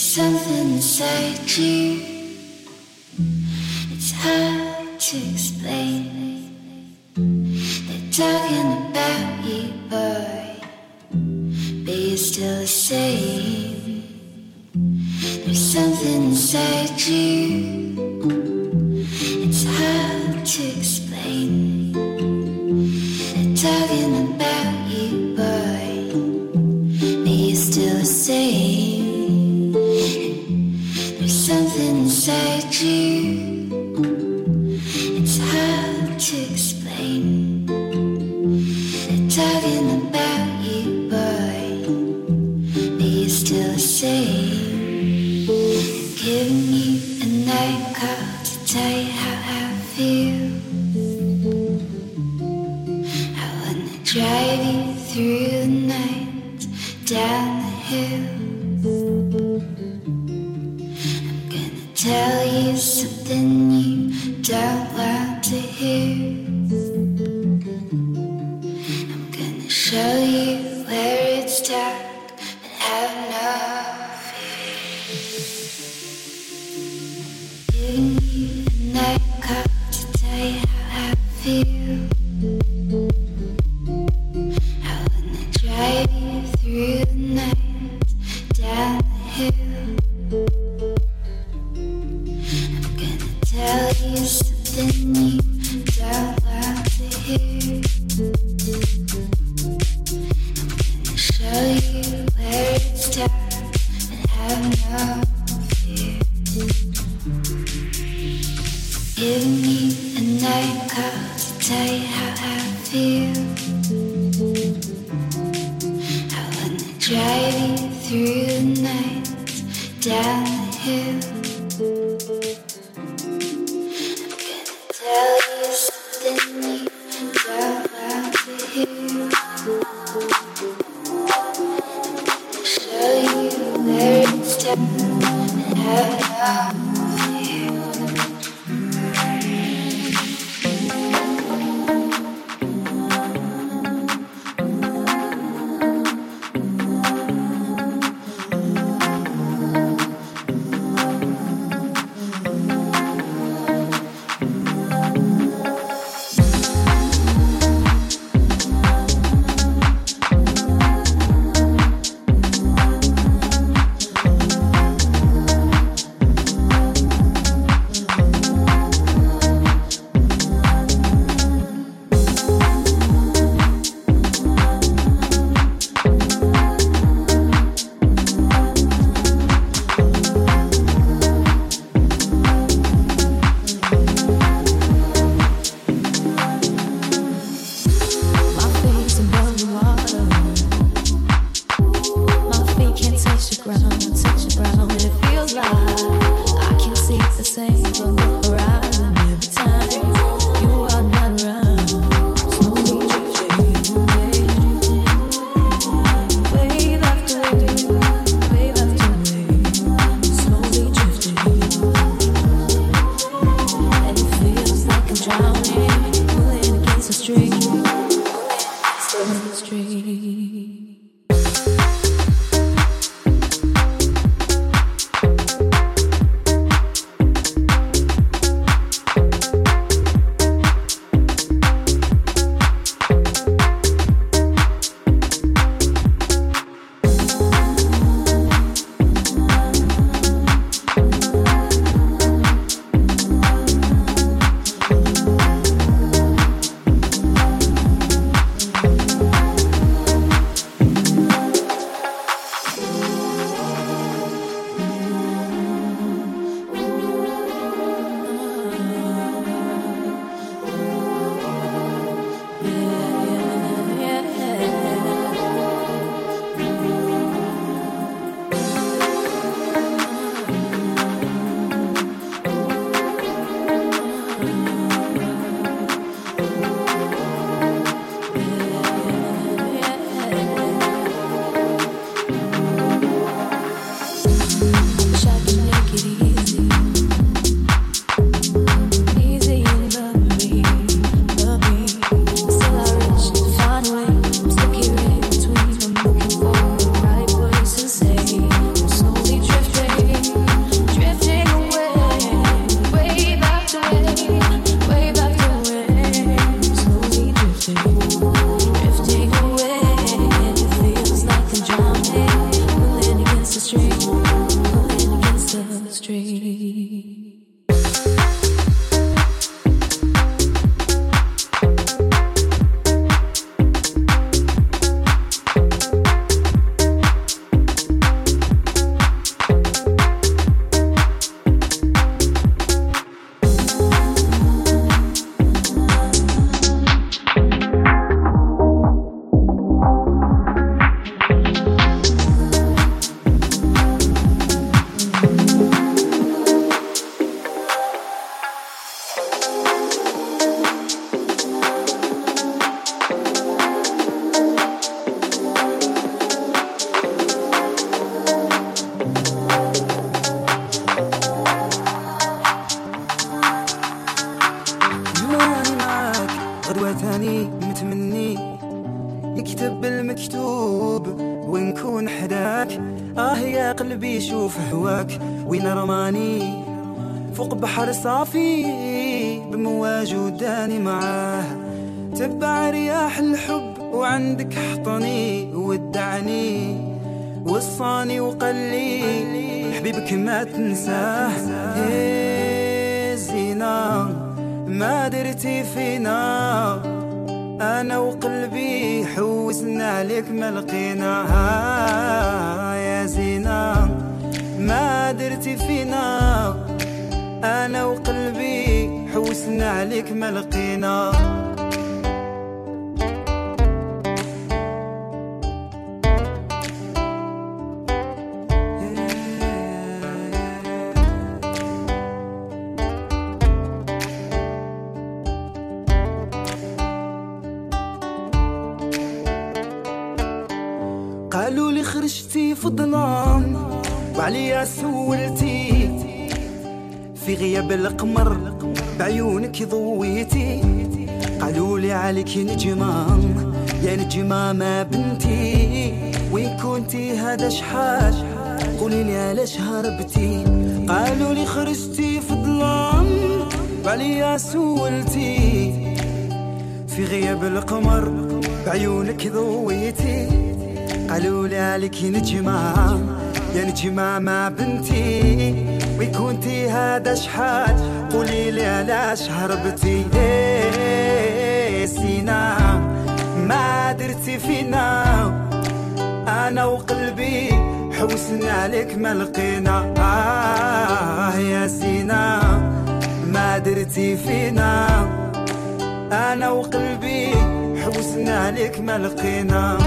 something inside you. وصاني وقلي حبيبك ما تنساه إيه زينة ما درتي فينا. أنا وقلبي حوسنا عليك ما لقينا. يا زينة ما درتي فينا. أنا وقلبي حوسنا عليك ما لقينا. في غياب القمر بعيونك ضويتي. قالوا لي عليك نجمة يا نجمة ما بنتي. وين كنتي هذا شحال؟ قولي لي علاش هربتي؟ قالوا لي خرجتي في الظلام وعليا سولتي. في غياب القمر بعيونك ضويتي. قالوا لي عليك نجمة يا نجمة ما بنتي. وكنتي هذا شحال؟ قولي لي علاش هربتي؟ إيه سينا ما درتي فينا. أنا وقلبي حوسنا عليك ما لقينا. آه يا سينا ما درتي فينا. أنا وقلبي حوسنا عليك ما لقينا.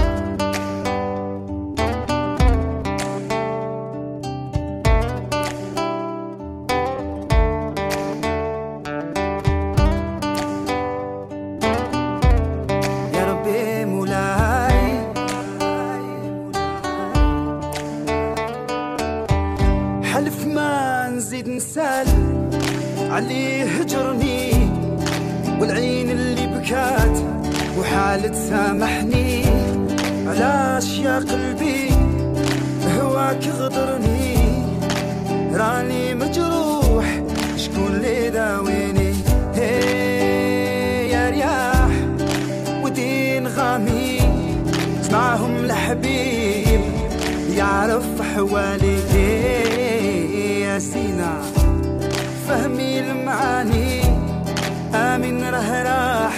آمن راه راح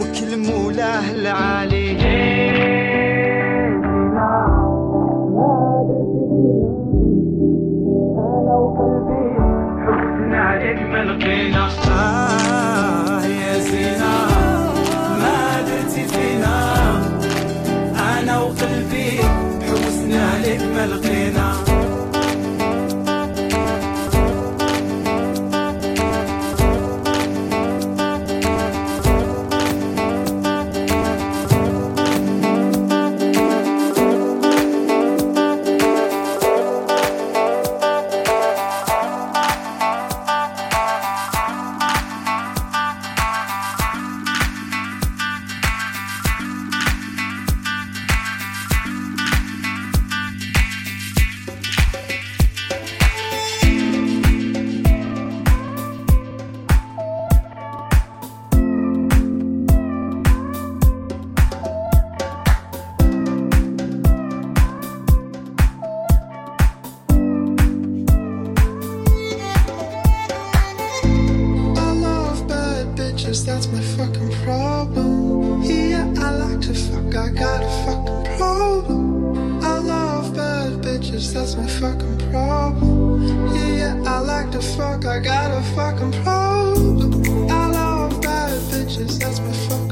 وكل مولاه العالي. Bitches, fucking problem. Yeah, I like to fuck, I got a fucking problem. I love bad bitches, that's my fucking problem. Yeah, I like to fuck, I got a fucking problem. I love bad bitches, that's my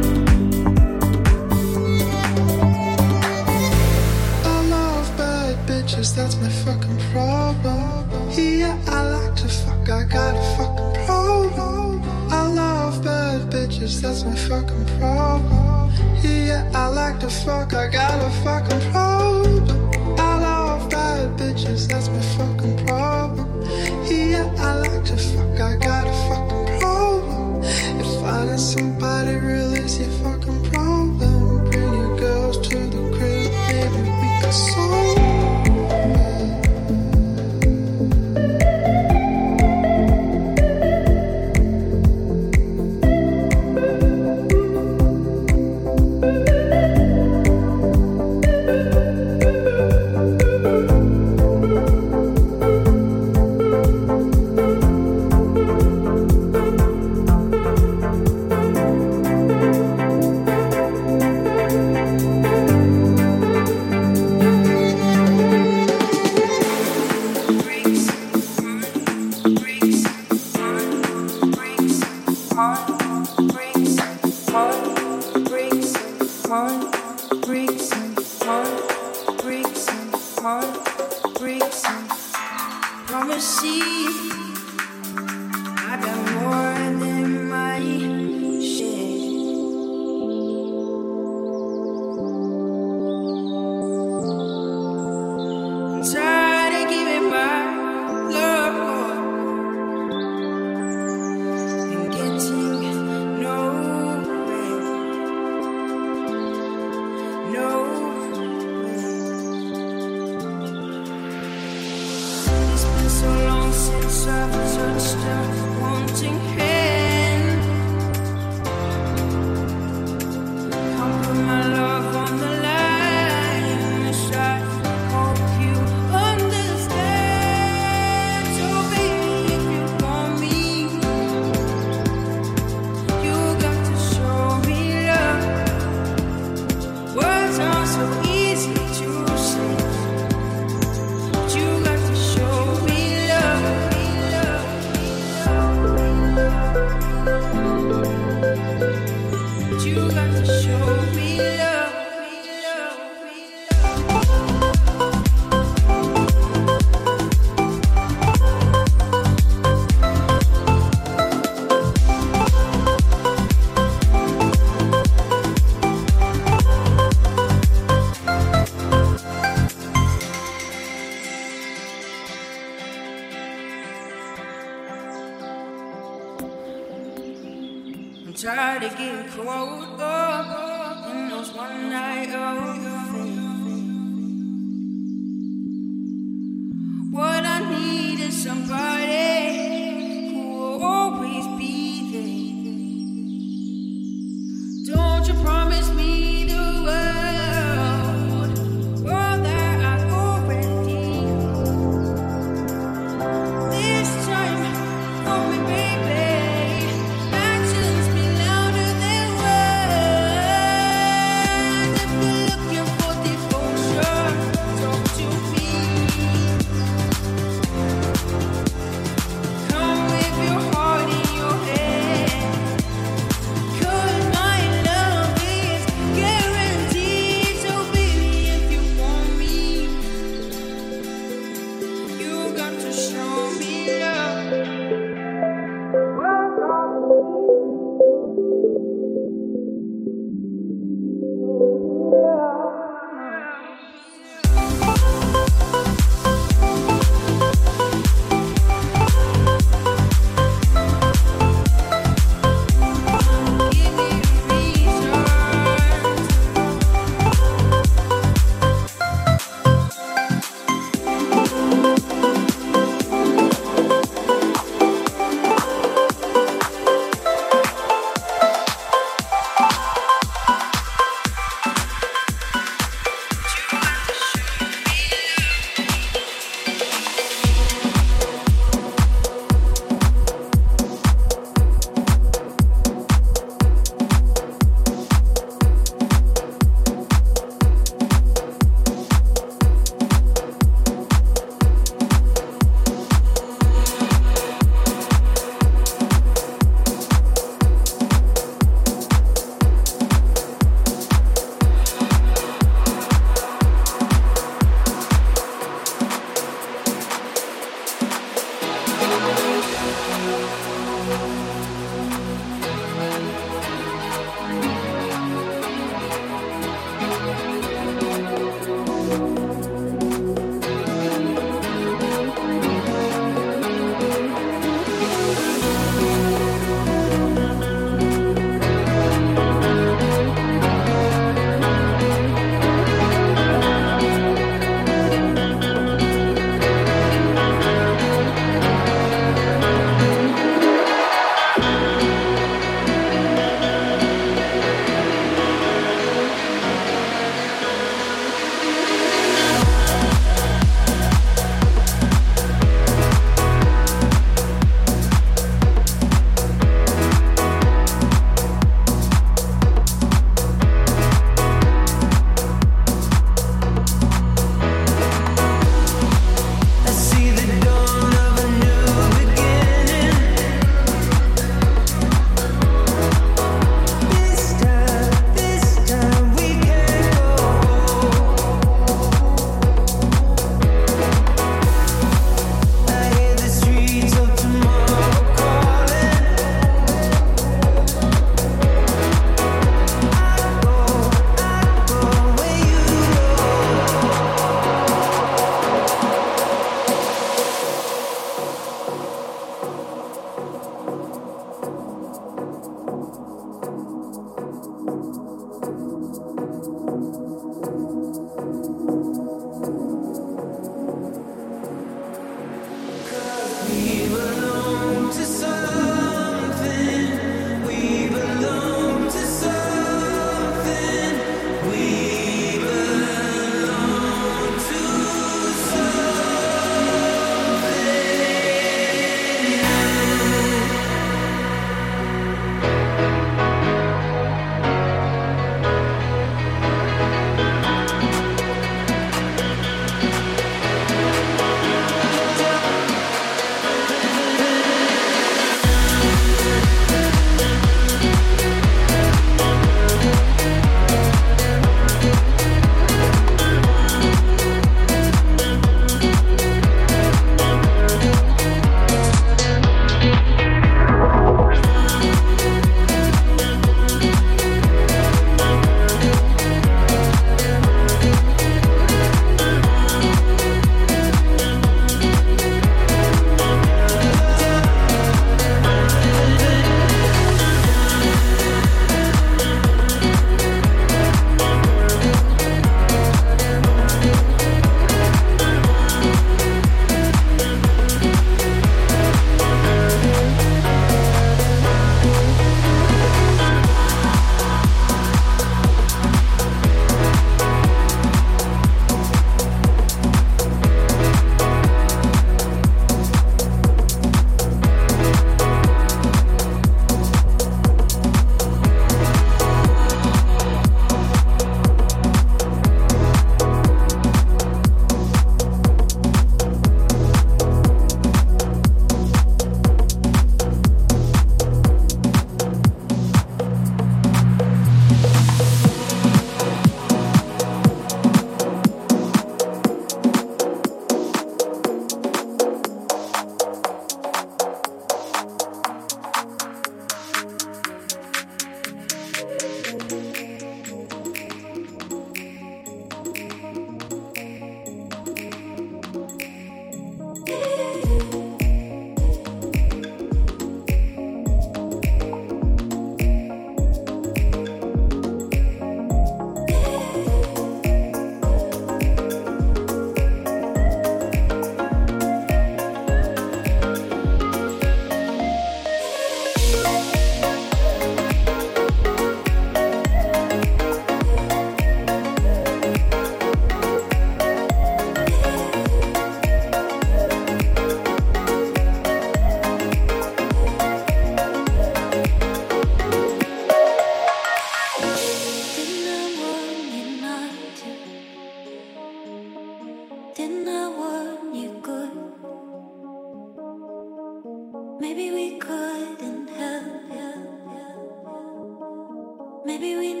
starts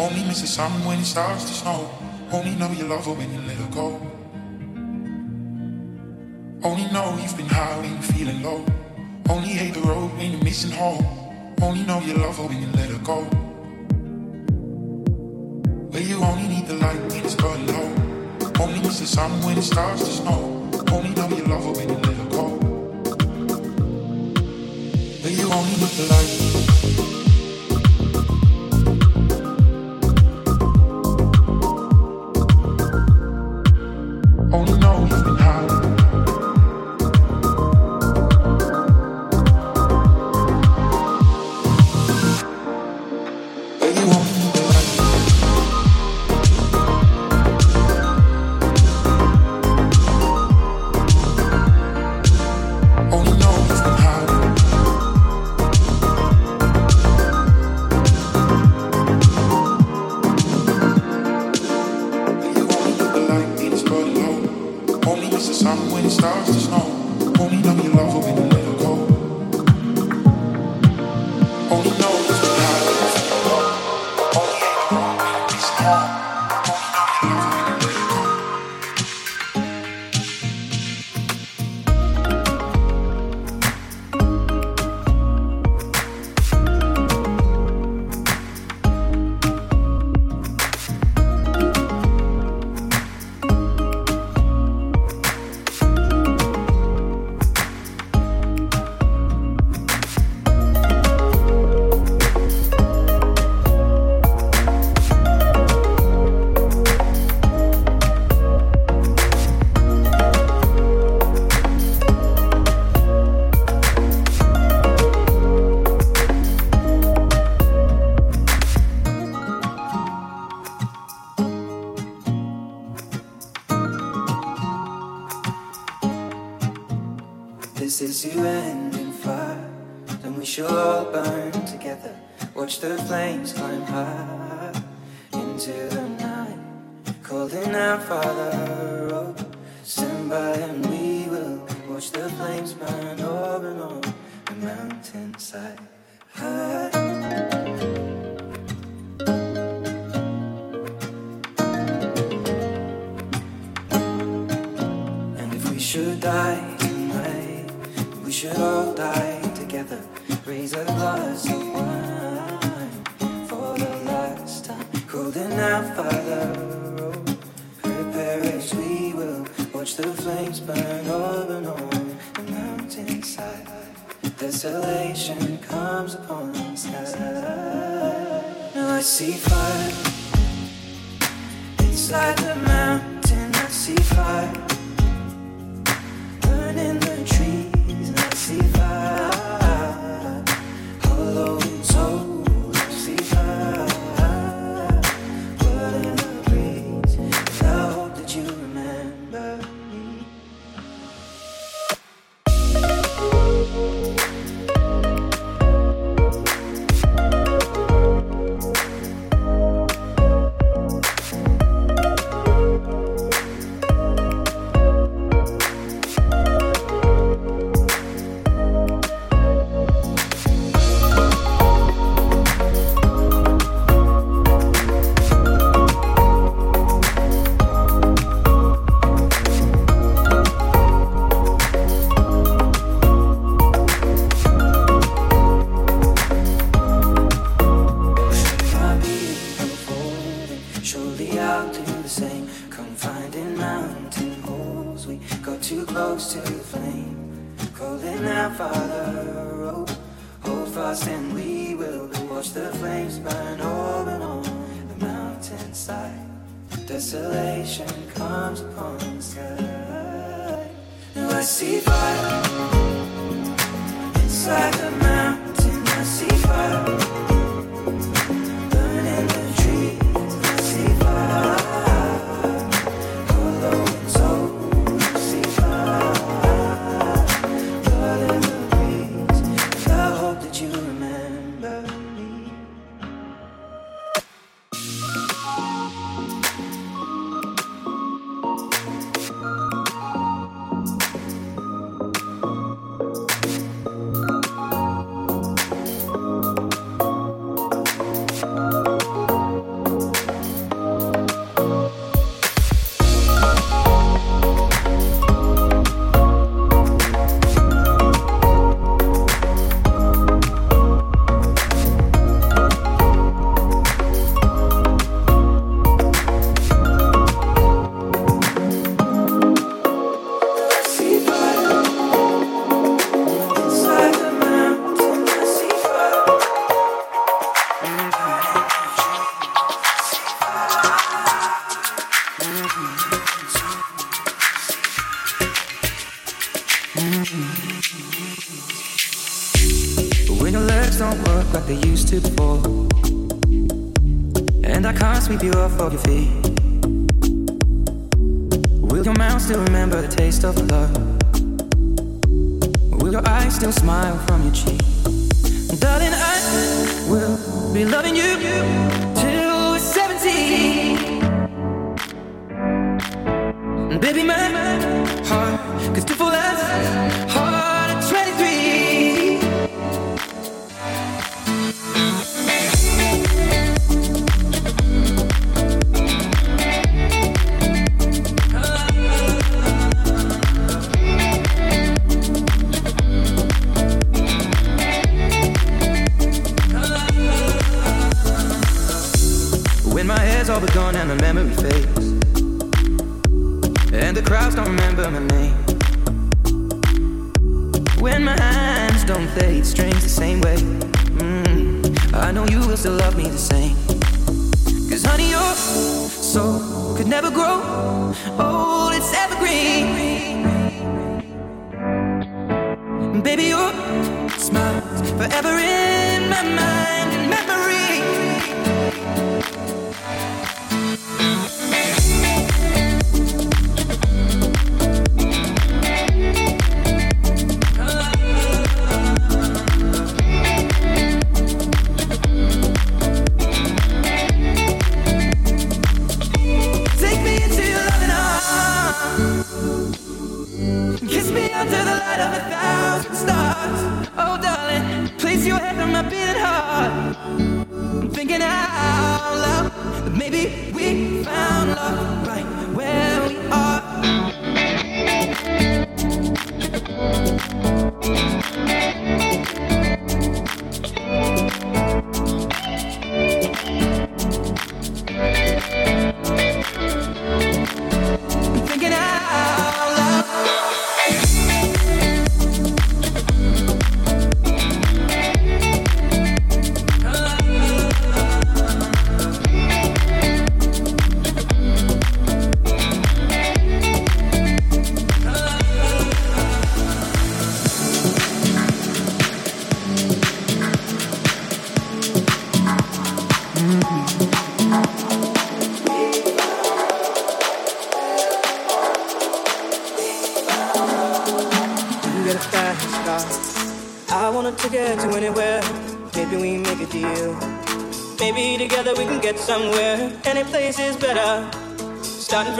Only miss the sun when it starts to snow. Only know you love her when you let her go. Only know you've been high when you're feeling low. Only hate the road when you're missing home. Only know you love her when you let her go. But you only need the light when it's burning low. Only miss the sun when it starts to snow. Only know you love her when you let her go. But you only need the light. Should all die together. Raise a glass of wine for the last time. Holding out, Father, oh, prepare as we will. Watch the flames burn over and on the mountainside. Desolation comes upon the sky. Now I see fire inside the mountain. I see fire I'm a memory Podcast.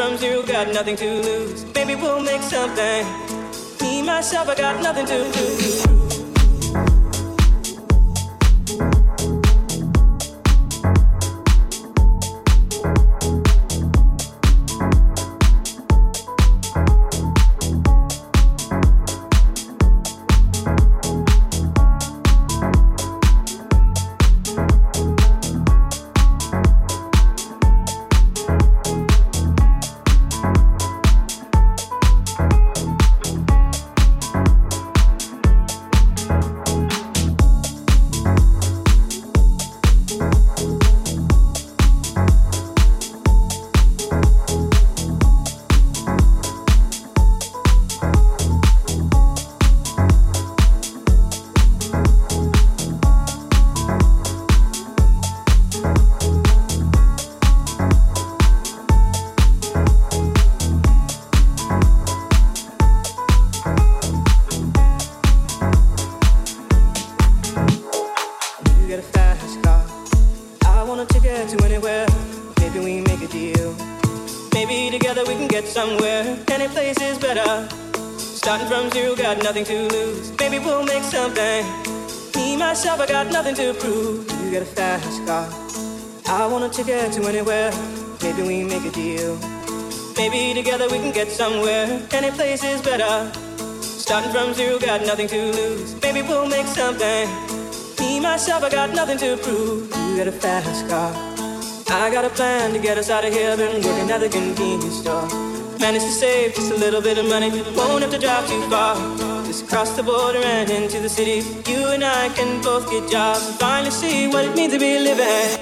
from zero, got nothing to lose. Maybe we'll make something. Me, myself, I got nothing to lose. Nothing to lose. Maybe we'll make something. Me, myself, I got nothing to prove. You got a fast car. I want a ticket to anywhere. Maybe we make a deal. Maybe together we can get somewhere. Any place is better. Starting from zero, got nothing to lose. Maybe we'll make something. Me, myself, I got nothing to prove. You got a fast car. I got a plan to get us out of here. Been working at the convenience store. Managed to save just a little bit of money. Won't have to drive too far. Just cross the border and into the city. You and I can both get jobs and finally see what it means to be living.